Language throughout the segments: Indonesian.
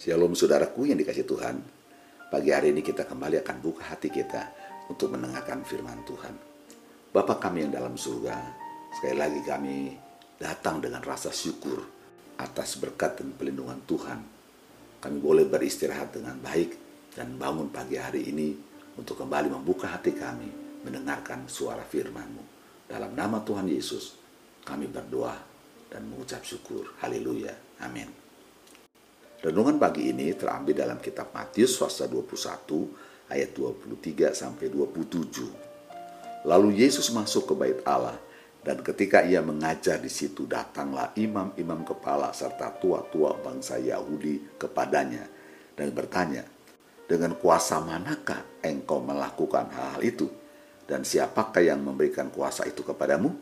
Shalom saudaraku yang dikasih Tuhan. Pagi hari ini kita kembali akan buka hati kita untuk mendengarkan firman Tuhan. Bapak kami yang dalam surga, sekali lagi kami datang dengan rasa syukur atas berkat dan pelindungan Tuhan. Kami boleh beristirahat dengan baik dan bangun pagi hari ini untuk kembali membuka hati kami mendengarkan suara firman-Mu. Dalam nama Tuhan Yesus, kami berdoa dan mengucap syukur. Haleluya. Amin. Renungan pagi ini terambil dalam kitab Matius pasal 21 ayat 23 sampai 27. Lalu Yesus masuk ke bait Allah dan ketika ia mengajar di situ datanglah imam-imam kepala serta tua-tua bangsa Yahudi kepadanya dan bertanya, "Dengan kuasa manakah engkau melakukan hal-hal itu? Dan siapakah yang memberikan kuasa itu kepadamu?"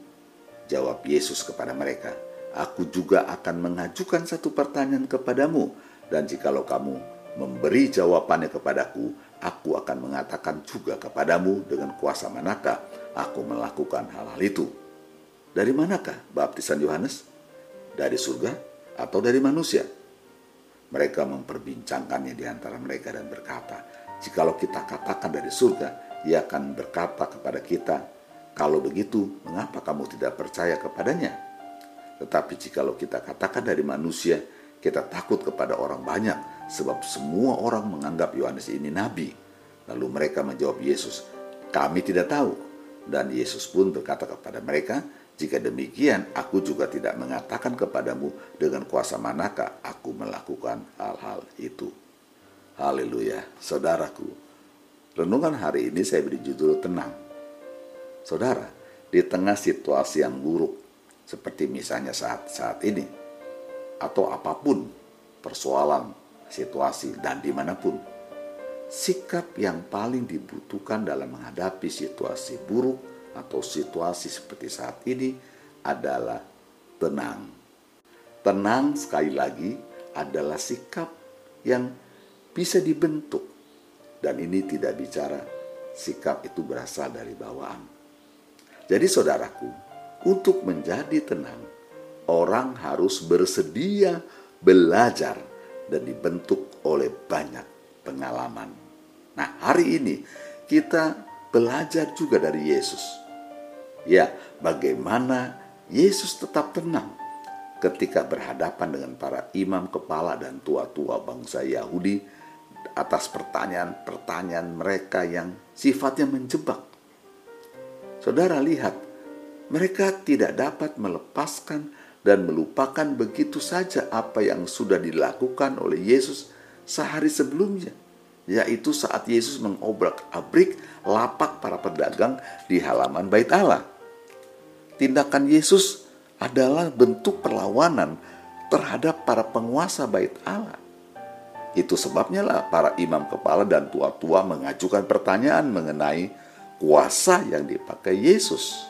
Jawab Yesus kepada mereka, "Aku juga akan mengajukan satu pertanyaan kepadamu." Dan jikalau kamu memberi jawabannya kepadaku, aku akan mengatakan juga kepadamu dengan kuasa manakah aku melakukan hal-hal itu. Dari manakah baptisan Yohanes? Dari surga atau dari manusia? Mereka memperbincangkannya di antara mereka dan berkata, Jikalau kita katakan dari surga, ia akan berkata kepada kita, kalau begitu, mengapa kamu tidak percaya kepadanya? Tetapi jikalau kita katakan dari manusia, kita takut kepada orang banyak sebab semua orang menganggap Yohanes ini nabi. Lalu mereka menjawab Yesus, "Kami tidak tahu." Dan Yesus pun berkata kepada mereka, "Jika demikian, aku juga tidak mengatakan kepadamu dengan kuasa manakah aku melakukan hal-hal itu." Haleluya, saudaraku. Renungan hari ini saya beri judul tenang. Saudara, di tengah situasi yang buruk seperti misalnya saat-saat ini, atau apa pun persoalan, situasi, dan di mana pun. Sikap yang paling dibutuhkan dalam menghadapi situasi buruk atau situasi seperti saat ini adalah tenang. Tenang sekali lagi adalah sikap yang bisa dibentuk. Dan ini tidak bicara sikap itu berasal dari bawaan. Jadi saudaraku, untuk menjadi tenang, orang harus bersedia belajar dan dibentuk oleh banyak pengalaman. Nah, hari ini kita belajar juga dari Yesus. Ya, bagaimana Yesus tetap tenang ketika berhadapan dengan para imam kepala dan tua-tua bangsa Yahudi atas pertanyaan-pertanyaan mereka yang sifatnya menjebak. Saudara lihat, mereka tidak dapat melepaskan dan melupakan begitu saja apa yang sudah dilakukan oleh Yesus sehari sebelumnya, yaitu saat Yesus mengobrak-abrik lapak para pedagang di halaman Bait Allah. Tindakan Yesus adalah bentuk perlawanan terhadap para penguasa Bait Allah. Itu sebabnya lah para imam kepala dan tua-tua mengajukan pertanyaan mengenai kuasa yang dipakai Yesus.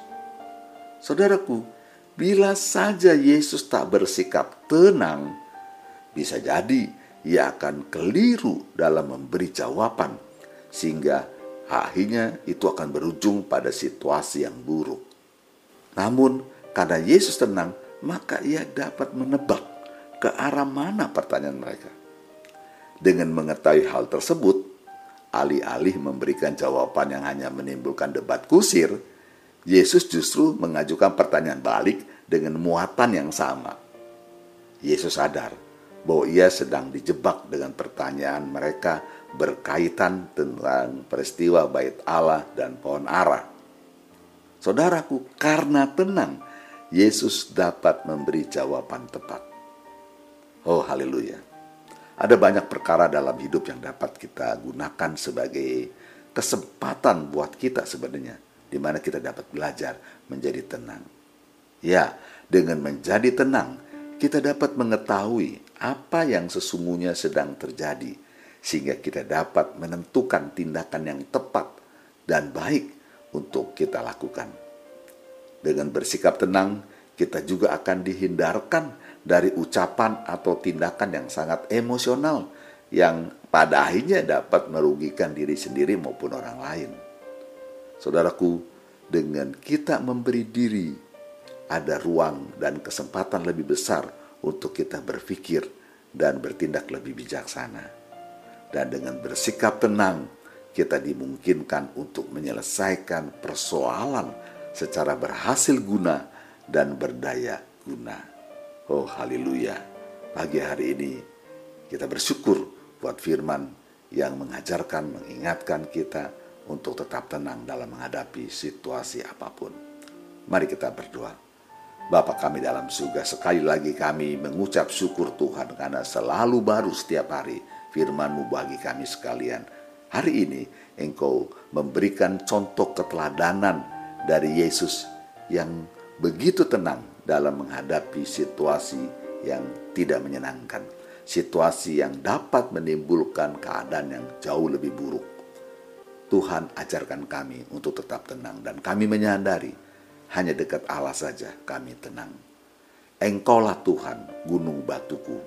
Saudaraku, Bila saja Yesus tak bersikap tenang, bisa jadi ia akan keliru dalam memberi jawaban, sehingga akhirnya itu akan berujung pada situasi yang buruk. Namun, karena Yesus tenang, maka ia dapat menebak ke arah mana pertanyaan mereka. Dengan mengetahui hal tersebut, alih-alih memberikan jawaban yang hanya menimbulkan debat kusir, Yesus justru mengajukan pertanyaan balik dengan muatan yang sama. Yesus sadar bahwa ia sedang dijebak dengan pertanyaan mereka berkaitan tentang peristiwa bait Allah dan pohon ara. Saudaraku, karena tenang, Yesus dapat memberi jawaban tepat. Oh haleluya. Ada banyak perkara dalam hidup yang dapat kita gunakan sebagai kesempatan buat kita sebenarnya di mana kita dapat belajar menjadi tenang. Ya, dengan menjadi tenang, kita dapat mengetahui apa yang sesungguhnya sedang terjadi, sehingga kita dapat menentukan tindakan yang tepat dan baik untuk kita lakukan. Dengan bersikap tenang, kita juga akan dihindarkan dari ucapan atau tindakan yang sangat emosional yang pada akhirnya dapat merugikan diri sendiri maupun orang lain. Saudaraku, dengan kita memberi diri, ada ruang dan kesempatan lebih besar untuk kita berpikir dan bertindak lebih bijaksana. Dan dengan bersikap tenang, kita dimungkinkan untuk menyelesaikan persoalan secara berhasil guna dan berdaya guna. Oh haleluya. Pagi hari ini kita bersyukur buat firman yang mengajarkan, mengingatkan kita untuk tetap tenang dalam menghadapi situasi apa pun. Mari kita berdoa. Bapa kami dalam surga, sekali lagi kami mengucap syukur Tuhan karena selalu baru setiap hari firman-Mu bagi kami sekalian. Hari ini Engkau memberikan contoh keteladanan dari Yesus yang begitu tenang dalam menghadapi situasi yang tidak menyenangkan. Situasi yang dapat menimbulkan keadaan yang jauh lebih buruk. Tuhan ajarkan kami untuk tetap tenang dan kami menyadari hanya dekat Allah saja kami tenang. Engkaulah Tuhan, gunung batuku.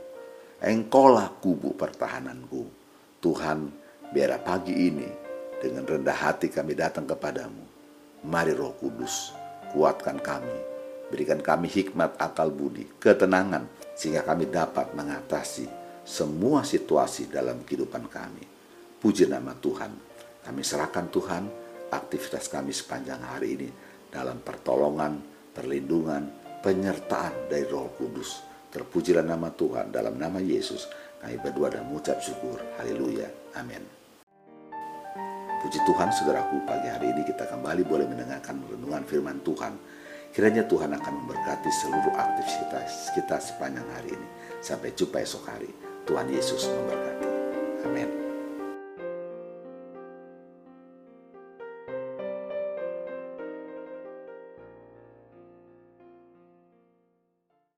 Engkaulah kubu pertahananku. Tuhan, biar pagi ini dengan rendah hati kami datang kepadamu. Mari roh kudus, kuatkan kami. Berikan kami hikmat akal budi, ketenangan, sehingga kami dapat mengatasi semua situasi dalam kehidupan kami. Puji nama Tuhan. Kami serahkan Tuhan aktivitas kami sepanjang hari ini dalam pertolongan, perlindungan, penyertaan dari Roh Kudus. Terpujilah nama Tuhan dalam nama Yesus. Kami berdoa dan mengucap syukur. Haleluya. Amin. Puji Tuhan, saudaraku, pagi hari ini kita kembali boleh mendengarkan renungan firman Tuhan. Kiranya Tuhan akan memberkati seluruh aktivitas kita sepanjang hari ini. Sampai jumpa esok hari. Tuhan Yesus memberkati. Amin.